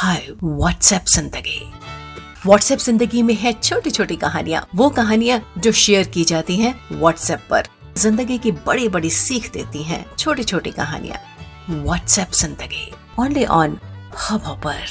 हाय WhatsApp ज़िंदगी। WhatsApp ज़िंदगी में है छोटी छोटी कहानियाँ। वो कहानियाँ जो शेयर की जाती हैं व्हाट्सएप पर। ज़िंदगी की बड़ी बड़ी सीख देती हैं छोटी छोटी कहानियाँ। व्हाट्सएप ज़िंदगी। ओनली ऑन हब पर